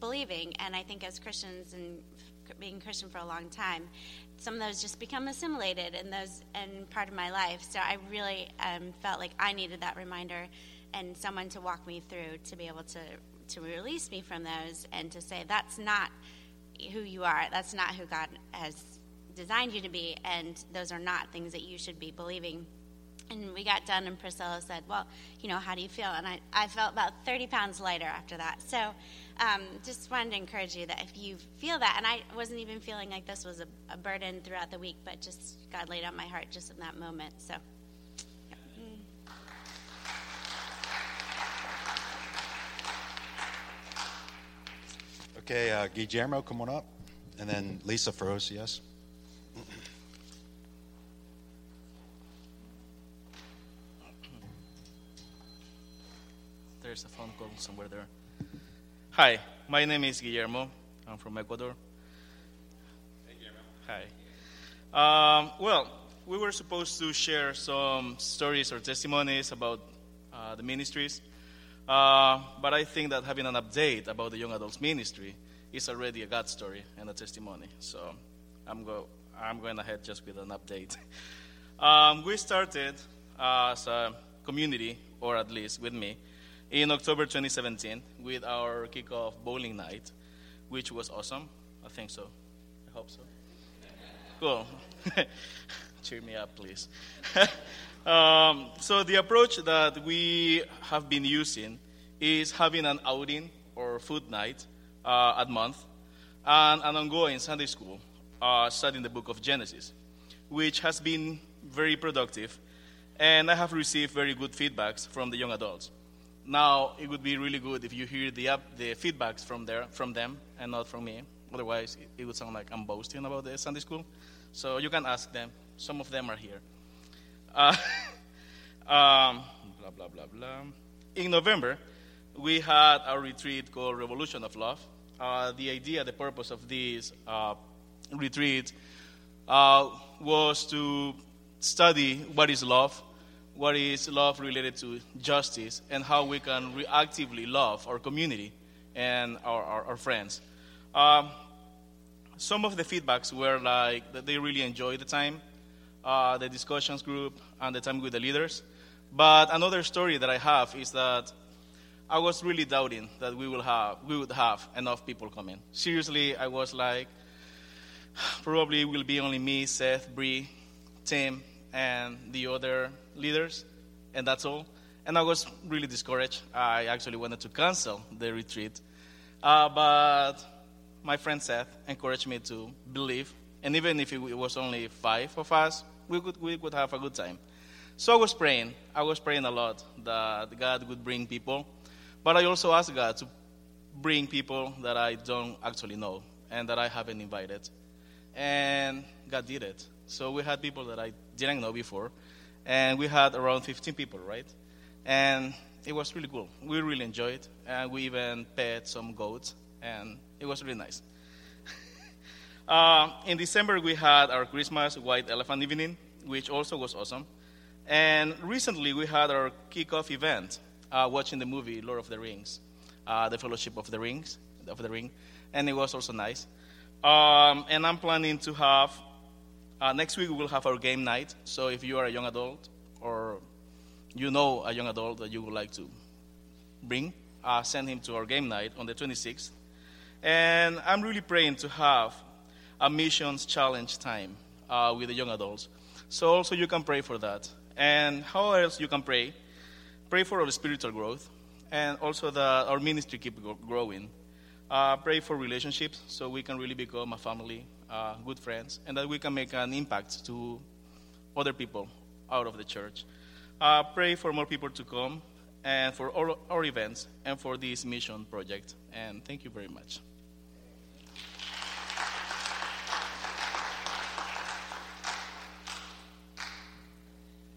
S11: believing. And I think as Christians and being Christian for a long time, some of those just become assimilated in those and part of my life. So I really um, felt like I needed that reminder and someone to walk me through to be able to to release me from those and to say that's not who you are. That's not who God has designed you to be, and those are not things that you should be believing. And we got done, and Priscilla said, Well, you know, how do you feel? And I, I felt about 30 pounds lighter after that. So um, just wanted to encourage you that if you feel that, and I wasn't even feeling like this was a, a burden throughout the week, but just God laid on my heart just in that moment. So
S1: Okay, uh, Guillermo, come on up. And then Lisa for OCS.
S12: There's a phone call somewhere there. Hi, my name is Guillermo. I'm from Ecuador. Hey, Guillermo. Hi. Um, well, we were supposed to share some stories or testimonies about uh, the ministries, uh, but I think that having an update about the young adults ministry is already a God story and a testimony. So I'm, go- I'm going ahead just with an update. um, we started uh, as a community, or at least with me, in October 2017 with our kickoff bowling night, which was awesome. I think so. I hope so. Cool. Cheer me up, please. um, so, the approach that we have been using is having an outing or food night uh, at month and an ongoing Sunday school uh, studying the book of Genesis, which has been very productive. And I have received very good feedbacks from the young adults. Now, it would be really good if you hear the, up, the feedbacks from, there, from them and not from me. Otherwise, it, it would sound like I'm boasting about the Sunday school. So you can ask them. Some of them are here. Uh, um, blah, blah, blah, blah. In November, we had a retreat called Revolution of Love. Uh, the idea, the purpose of this uh, retreat uh, was to study what is love, what is love related to justice, and how we can reactively love our community and our, our, our friends. Um, some of the feedbacks were like that they really enjoyed the time, uh, the discussions group, and the time with the leaders. But another story that I have is that I was really doubting that we will have we would have enough people coming. Seriously, I was like, probably it will be only me, Seth, Bree, Tim, and the other leaders, and that's all. And I was really discouraged. I actually wanted to cancel the retreat, uh, but my friend Seth encouraged me to believe, and even if it was only five of us, we could we could have a good time. So I was praying. I was praying a lot that God would bring people, but I also asked God to bring people that I don't actually know and that I haven't invited, and God did it. So we had people that I didn't know before, and we had around 15 people, right? And it was really cool. We really enjoyed, and we even pet some goats, and it was really nice. uh, in December, we had our Christmas White Elephant Evening, which also was awesome. And recently, we had our kickoff event, uh, watching the movie Lord of the Rings, uh, the Fellowship of the Rings, of the Ring, and it was also nice. Um, and I'm planning to have uh, next week we will have our game night. So if you are a young adult or you know a young adult that you would like to bring, uh, send him to our game night on the 26th. And I'm really praying to have a missions challenge time uh, with the young adults. So also you can pray for that. And how else you can pray? Pray for our spiritual growth and also that our ministry keep growing. Uh, pray for relationships so we can really become a family uh, good friends, and that we can make an impact to other people out of the church. Uh, pray for more people to come and for all our events and for this mission project. And thank you very much.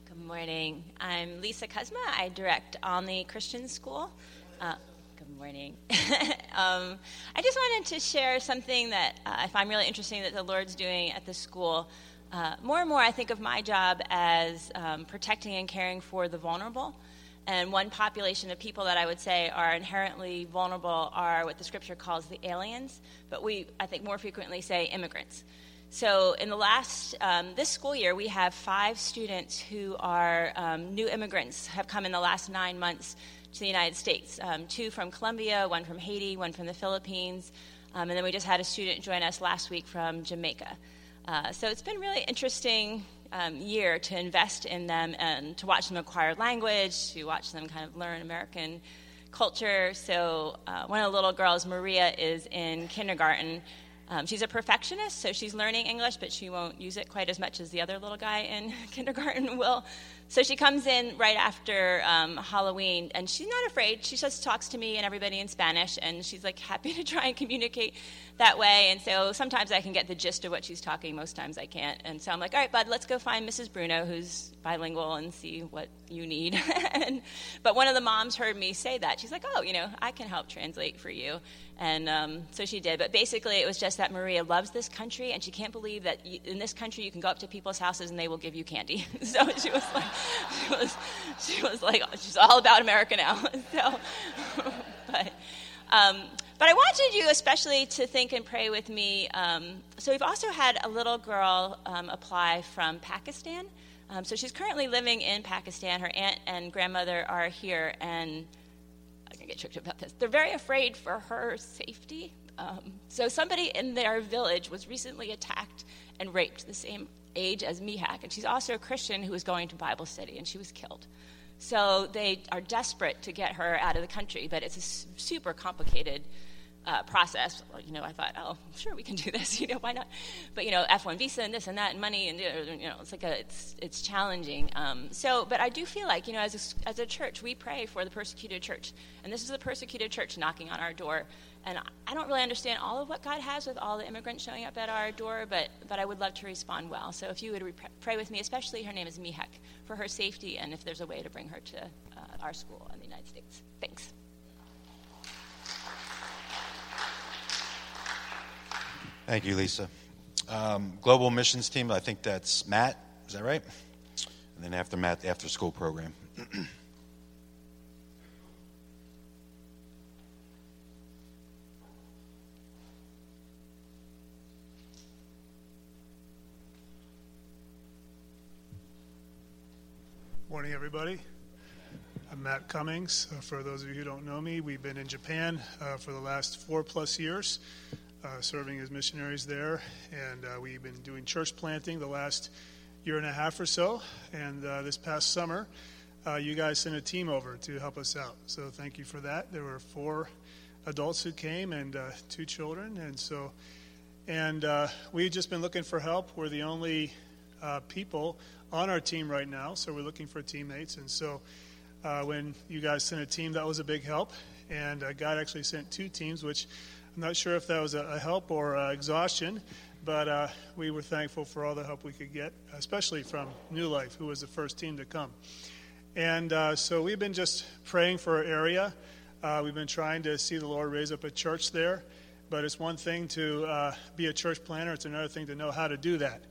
S13: Good morning. I'm Lisa Kuzma. I direct Olney Christian School. Uh, Good morning. um, I just wanted to share something that uh, I find really interesting that the Lord's doing at the school. Uh, more and more, I think of my job as um, protecting and caring for the vulnerable. And one population of people that I would say are inherently vulnerable are what the scripture calls the aliens, but we, I think, more frequently say immigrants. So, in the last, um, this school year, we have five students who are um, new immigrants, have come in the last nine months to the United States. Um, two from Colombia, one from Haiti, one from the Philippines, um, and then we just had a student join us last week from Jamaica. Uh, so it's been really interesting um, year to invest in them and to watch them acquire language, to watch them kind of learn American culture. So uh, one of the little girls, Maria, is in kindergarten. Um, she's a perfectionist, so she's learning English, but she won't use it quite as much as the other little guy in kindergarten will. So she comes in right after um, Halloween, and she's not afraid. She just talks to me and everybody in Spanish, and she's like happy to try and communicate that way. And so sometimes I can get the gist of what she's talking, most times I can't. And so I'm like, all right, bud, let's go find Mrs. Bruno, who's bilingual, and see what you need. and, but one of the moms heard me say that. She's like, oh, you know, I can help translate for you. And um, so she did. But basically, it was just that Maria loves this country, and she can't believe that you, in this country you can go up to people's houses and they will give you candy. so she was like, she was, she was like, she's all about America now. so, but. Um, but I wanted you especially to think and pray with me. Um, so we've also had a little girl um, apply from Pakistan. Um, so she's currently living in Pakistan. Her aunt and grandmother are here, and I'm gonna get tricked about this. They're very afraid for her safety. Um, so somebody in their village was recently attacked and raped, the same age as Mihak, and she's also a Christian who was going to Bible study, and she was killed. So they are desperate to get her out of the country, but it's a super complicated uh, process. You know, I thought, oh, sure, we can do this. You know, why not? But you know, F1 visa and this and that and money and you know, it's like a, it's it's challenging. Um, so, but I do feel like you know, as a, as a church, we pray for the persecuted church, and this is the persecuted church knocking on our door. And I don't really understand all of what God has with all the immigrants showing up at our door, but, but I would love to respond well. So if you would re- pray with me, especially her name is Mihek, for her safety and if there's a way to bring her to uh, our school in the United States. Thanks.
S1: Thank you, Lisa. Um, Global Missions Team, I think that's Matt. Is that right? And then after Matt, after school program.
S14: Morning, everybody. I'm Matt Cummings. Uh, for those of you who don't know me, we've been in Japan uh, for the last four plus years, uh, serving as missionaries there, and uh, we've been doing church planting the last year and a half or so. And uh, this past summer, uh, you guys sent a team over to help us out. So thank you for that. There were four adults who came and two children, and so and we've just been looking for help. We're the only people on our team right now, so we're looking for teammates. And so uh, when you guys sent a team, that was a big help. And uh, God actually sent two teams, which I'm not sure if that was a, a help or uh, exhaustion, but uh, we were thankful for all the help we could get, especially from New Life, who was the first team to come. And uh, so we've been just praying for our area. Uh, we've been trying to see the Lord raise up a church there. But it's one thing to be a church planter, it's another thing to know how to do that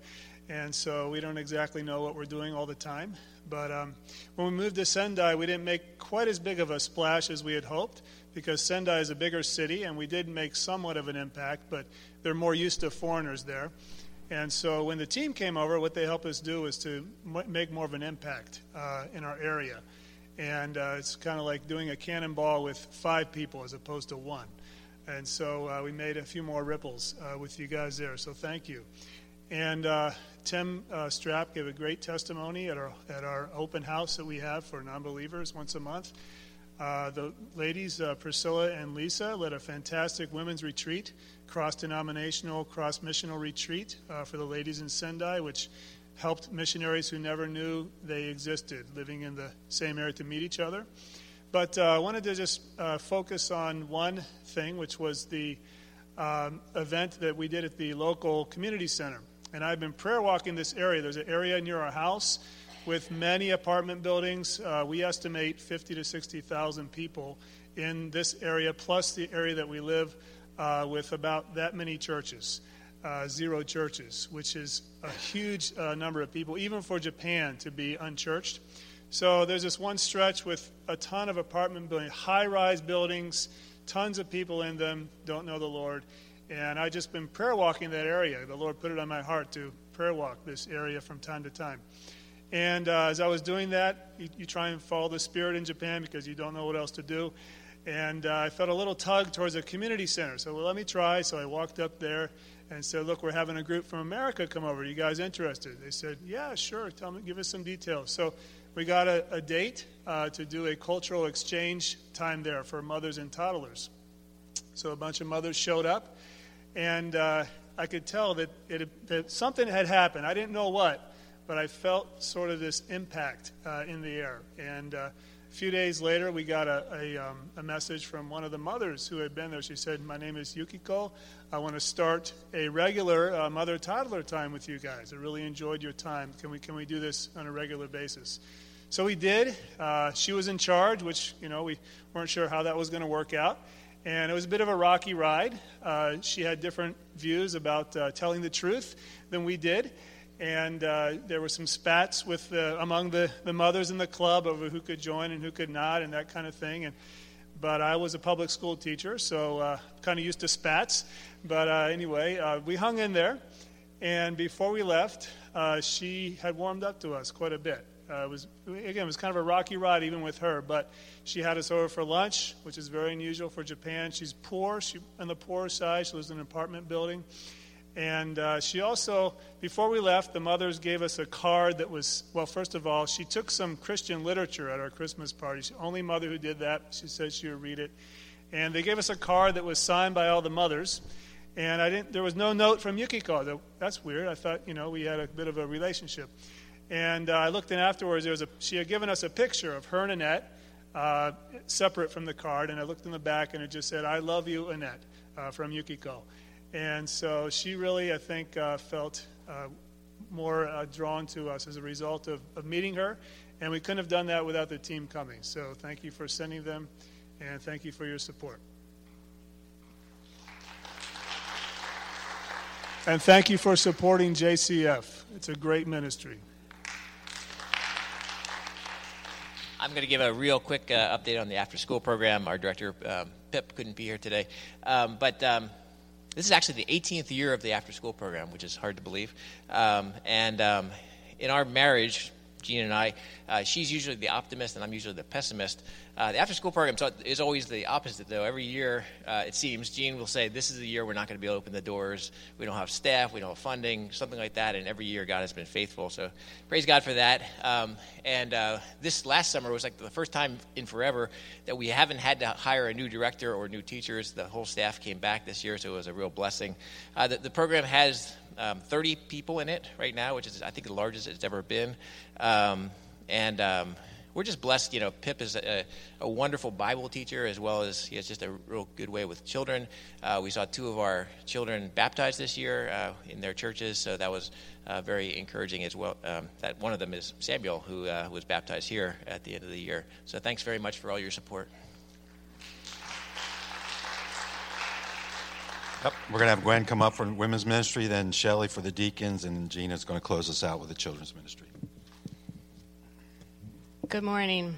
S14: and so we don't exactly know what we're doing all the time. But um, when we moved to Sendai, we didn't make quite as big of a splash as we had hoped because Sendai is a bigger city, and we did make somewhat of an impact, but they're more used to foreigners there. And so when the team came over, what they helped us do is to make more of an impact uh, in our area. And uh, it's kind of like doing a cannonball with five people as opposed to one. And so uh, we made a few more ripples uh, with you guys there. So thank you. And uh, Tim uh, Strapp gave a great testimony at our, at our open house that we have for non believers once a month. Uh, the ladies, uh, Priscilla and Lisa, led a fantastic women's retreat, cross denominational, cross missional retreat uh, for the ladies in Sendai, which helped missionaries who never knew they existed living in the same area to meet each other. But uh, I wanted to just uh, focus on one thing, which was the um, event that we did at the local community center and I've been prayer walking this area. There's an area near our house with many apartment buildings. Uh, we estimate 50 to 60,000 people in this area, plus the area that we live uh, with about that many churches. Uh, zero churches, which is a huge uh, number of people, even for Japan to be unchurched. So there's this one stretch with a ton of apartment buildings, high rise buildings, tons of people in them, don't know the Lord. And I've just been prayer walking that area. The Lord put it on my heart to prayer walk this area from time to time. And uh, as I was doing that, you, you, try and follow the Spirit in Japan because you don't know what else to do. And uh, I felt a little tug towards a community center. So, well, let me try. So I walked up there and said, Look, we're having a group from America come over. Are you guys interested? They said, Yeah, sure. Tell me, give us some details. So we got a, a date uh, to do a cultural exchange time there for mothers and toddlers. So a bunch of mothers showed up and uh, I could tell that, it, that something had happened. I didn't know what, but I felt sort of this impact uh, in the air. And uh, a few days later, we got a, a, um, a, message from one of the mothers who had been there. She said, My name is Yukiko. I want to start a regular uh, mother toddler time with you guys. I really enjoyed your time. Can we, can we do this on a regular basis? So we did. Uh, she was in charge, which, you know, we weren't sure how that was going to work out. And it was a bit of a rocky ride. Uh, she had different views about uh, telling the truth than we did and uh, there were some spats with the, among the, the mothers in the club over who could join and who could not and that kind of thing. And but i was a public school teacher so uh, kind of used to spats. But uh, anyway uh, we hung in there. And before we left uh, she had warmed up to us quite a bit. Uh, it was again it was kind of a rocky ride even with her but she had us over for lunch which is very unusual for japan. She's poor she on the poor side she lives in an apartment building and uh, she also, before we left, the mothers gave us a card that was, well, first of all, she took some Christian literature at our Christmas party. She's the only mother who did that. She said she would read it. And they gave us a card that was signed by all the mothers. And I didn't, there was no note from Yukiko. That's weird. I thought, you know, we had a bit of a relationship. And uh, I looked in afterwards. There was a, she had given us a picture of her and Annette, uh, separate from the card. And I looked in the back, and it just said, I love you, Annette, uh, from Yukiko. And so she really, I think, uh, felt uh, more uh, drawn to us as a result of, of meeting her. And we couldn't have done that without the team coming. So thank you for sending them, and thank you for your support. And thank you for supporting JCF. It's a great ministry.
S9: I'm going to give a real quick uh, update on the after school program. Our director, um, Pip, couldn't be here today. Um, but um, this is actually the 18th year of the after school program, which is hard to believe. Um, and um, in our marriage, Jean and I, uh, she's usually the optimist and I'm usually the pessimist. Uh, the after school program is always the opposite, though. Every year, uh, it seems, Jean will say, This is the year we're not going to be able to open the doors. We don't have staff, we don't have funding, something like that. And every year, God has been faithful. So praise God for that. Um, and uh, this last summer was like the first time in forever that we haven't had to hire a new director or new teachers. The whole staff came back this year, so it was a real blessing. Uh, the, the, program has um, 30 people in it right now, which is, I think, the largest it's ever been. Um, and um, we're just blessed. You know, Pip is a, a, wonderful Bible teacher as well as he has just a real good way with children. Uh, we saw two of our children baptized this year uh, in their churches, so that was uh, very encouraging as well. Um, that one of them is Samuel, who uh, was baptized here at the end of the year. So thanks very much for all your support.
S1: Yep. We're going to have Gwen come up for women's ministry, then Shelly for the deacons, and Gina's going to close us out with the children's ministry.
S15: Good morning.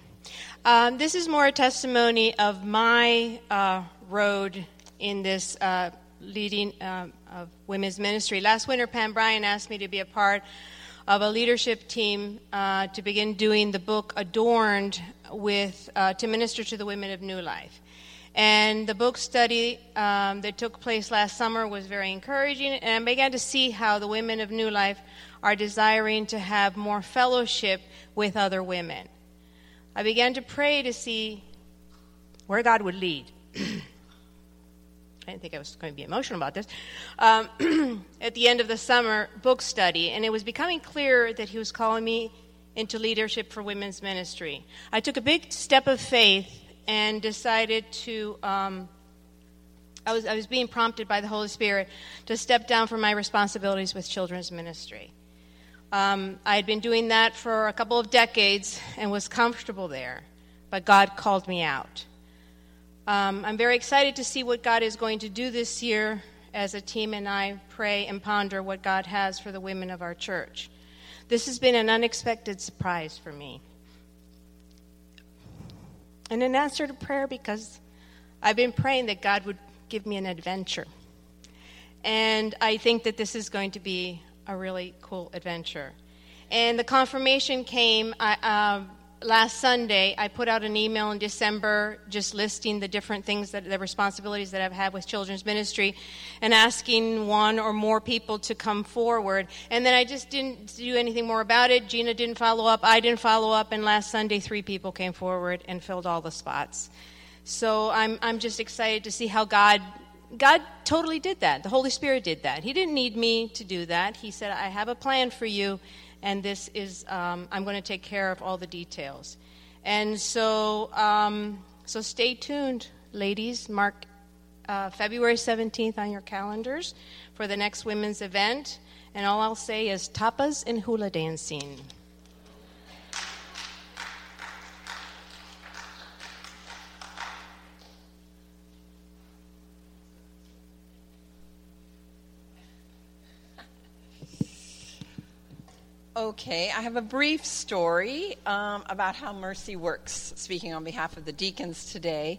S15: Um, this is more a testimony of my uh, road in this uh, leading uh, of women's ministry. Last winter, Pam Bryan asked me to be a part of a leadership team uh, to begin doing the book Adorned with uh, to minister to the women of New Life. And the book study um, that took place last summer was very encouraging, and I began to see how the women of New Life are desiring to have more fellowship with other women. I began to pray to see where God would lead. I didn't think I was going to be emotional about this. Um, at the end of the summer book study, and it was becoming clear that He was calling me into leadership for women's ministry. I took a big step of faith and decided to. Um, I was, I was being prompted by the Holy Spirit to step down from my responsibilities with children's ministry. Um, I had been doing that for a couple of decades and was comfortable there, but God called me out. Um, I'm very excited to see what God is going to do this year as a team and I pray and ponder what God has for the women of our church. This has been an unexpected surprise for me. And an answer to prayer because I've been praying that God would give me an adventure. And I think that this is going to be a really cool adventure. And the confirmation came uh, last Sunday. I put out an email in December just listing the different things that the responsibilities that I've had with children's ministry and asking one or more people to come forward. And then I just didn't do anything more about it. Gina didn't follow up. I didn't follow up. And last Sunday, three people came forward and filled all the spots. So I'm, I'm just excited to see how God God totally did that. The Holy Spirit did that. He didn't need me to do that. He said, I have a plan for you, and this is, um, I'm going to take care of all the details. And so, um, so stay tuned, ladies. Mark uh, February 17th on your calendars for the next women's event. And all I'll say is tapas and hula dancing.
S16: Okay, I have a brief story um, about how mercy works, speaking on behalf of the deacons today.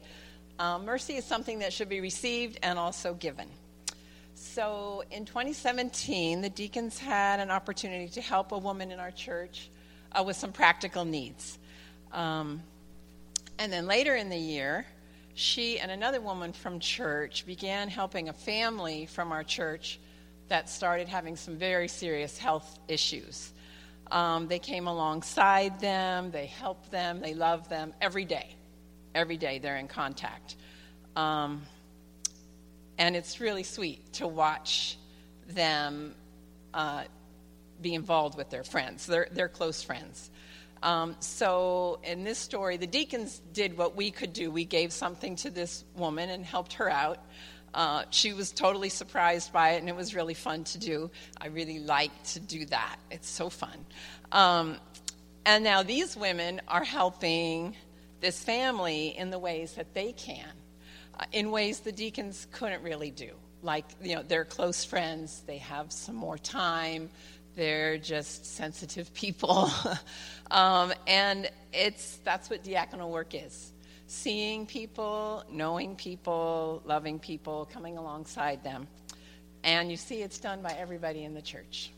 S16: Um, mercy is something that should be received and also given. So in 2017, the deacons had an opportunity to help a woman in our church uh, with some practical needs. Um, and then later in the year, she and another woman from church began helping a family from our church that started having some very serious health issues. Um, they came alongside them, they helped them, they loved them every day. Every day they're in contact. Um, and it's really sweet to watch them uh, be involved with their friends, their, their close friends. Um, so, in this story, the deacons did what we could do. We gave something to this woman and helped her out. Uh, she was totally surprised by it, and it was really fun to do. I really like to do that, it's so fun. Um, and now these women are helping this family in the ways that they can, uh, in ways the deacons couldn't really do. Like, you know, they're close friends, they have some more time, they're just sensitive people. um, and it's, that's what diaconal work is seeing people, knowing people, loving people, coming alongside them. And you see it's done by everybody in the church.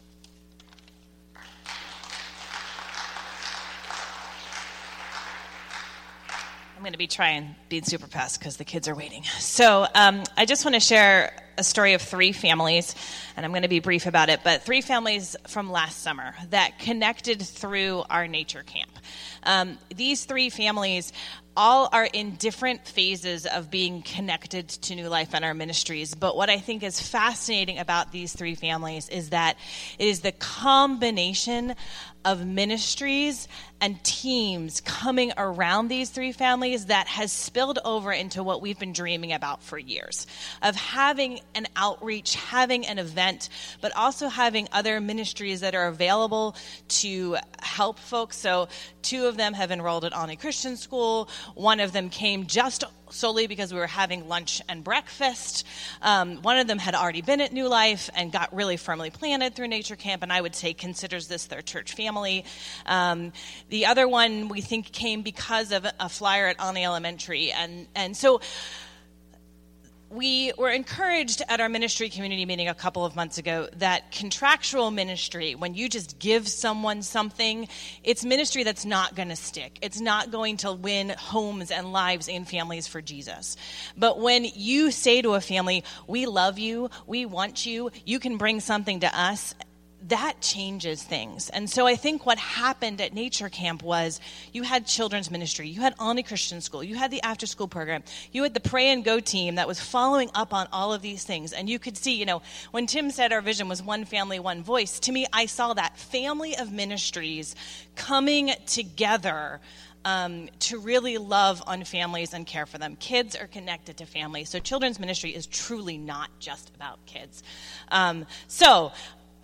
S17: I'm going to be trying being super fast because the kids are waiting. So um, I just want to share a story of three families, and I'm going to be brief about it, but three families from last summer that connected through our nature camp. Um, these three families all are in different phases of being connected to New Life and our ministries. But what I think is fascinating about these three families is that it is the combination of ministries and teams coming around these three families that has spilled over into what we've been dreaming about for years of having an outreach, having an event, but also having other ministries that are available to help folks. So, two of them have enrolled at Olney Christian School. One of them came just solely because we were having lunch and breakfast. Um, one of them had already been at New Life and got really firmly planted through Nature Camp, and I would say considers this their church family. Um, the other one we think came because of a flyer at Olney Elementary, and and so we were encouraged at our ministry community meeting a couple of months ago that contractual ministry, when you just give someone something, it's ministry that's not going to stick. It's not going to win homes and lives and families for Jesus. But when you say to a family, We love you, we want you, you can bring something to us, that changes things. And so I think what happened at Nature Camp was you had children's ministry, you had Olney Christian School, you had the after school program, you had the Pray and Go team that was following up on all of these things. And you could see, you know, when Tim said our vision was one family, one voice, to me, I saw that family of ministries coming together. Um, to really love on families and care for them. Kids are connected to families, so children's ministry is truly not just about kids. Um, so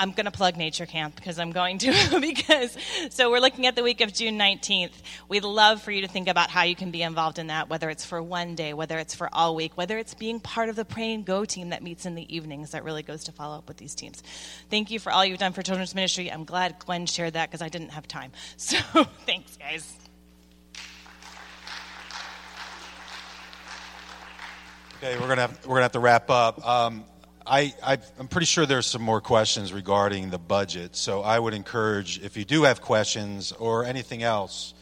S17: I'm going to plug Nature Camp because I'm going to because so we're looking at the week of June 19th. We'd love for you to think about how you can be involved in that, whether it's for one day, whether it's for all week, whether it's being part of the Pray and Go team that meets in the evenings that really goes to follow up with these teams. Thank you for all you've done for children's ministry. I'm glad Glenn shared that because I didn't have time. So thanks, guys.
S1: Okay, we're gonna have, we're gonna have to wrap up. Um, I, I, am pretty sure there's some more questions regarding the budget. So I would encourage, if you do have questions or anything else,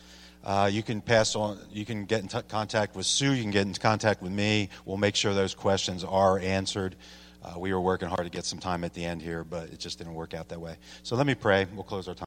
S1: uh, you can pass on. You can get in t- contact with Sue. You can get in contact with me. We'll make sure those questions are answered. Uh, we were working hard to get some time at the end here, but it just didn't work out that way. So let me pray. We'll close our time.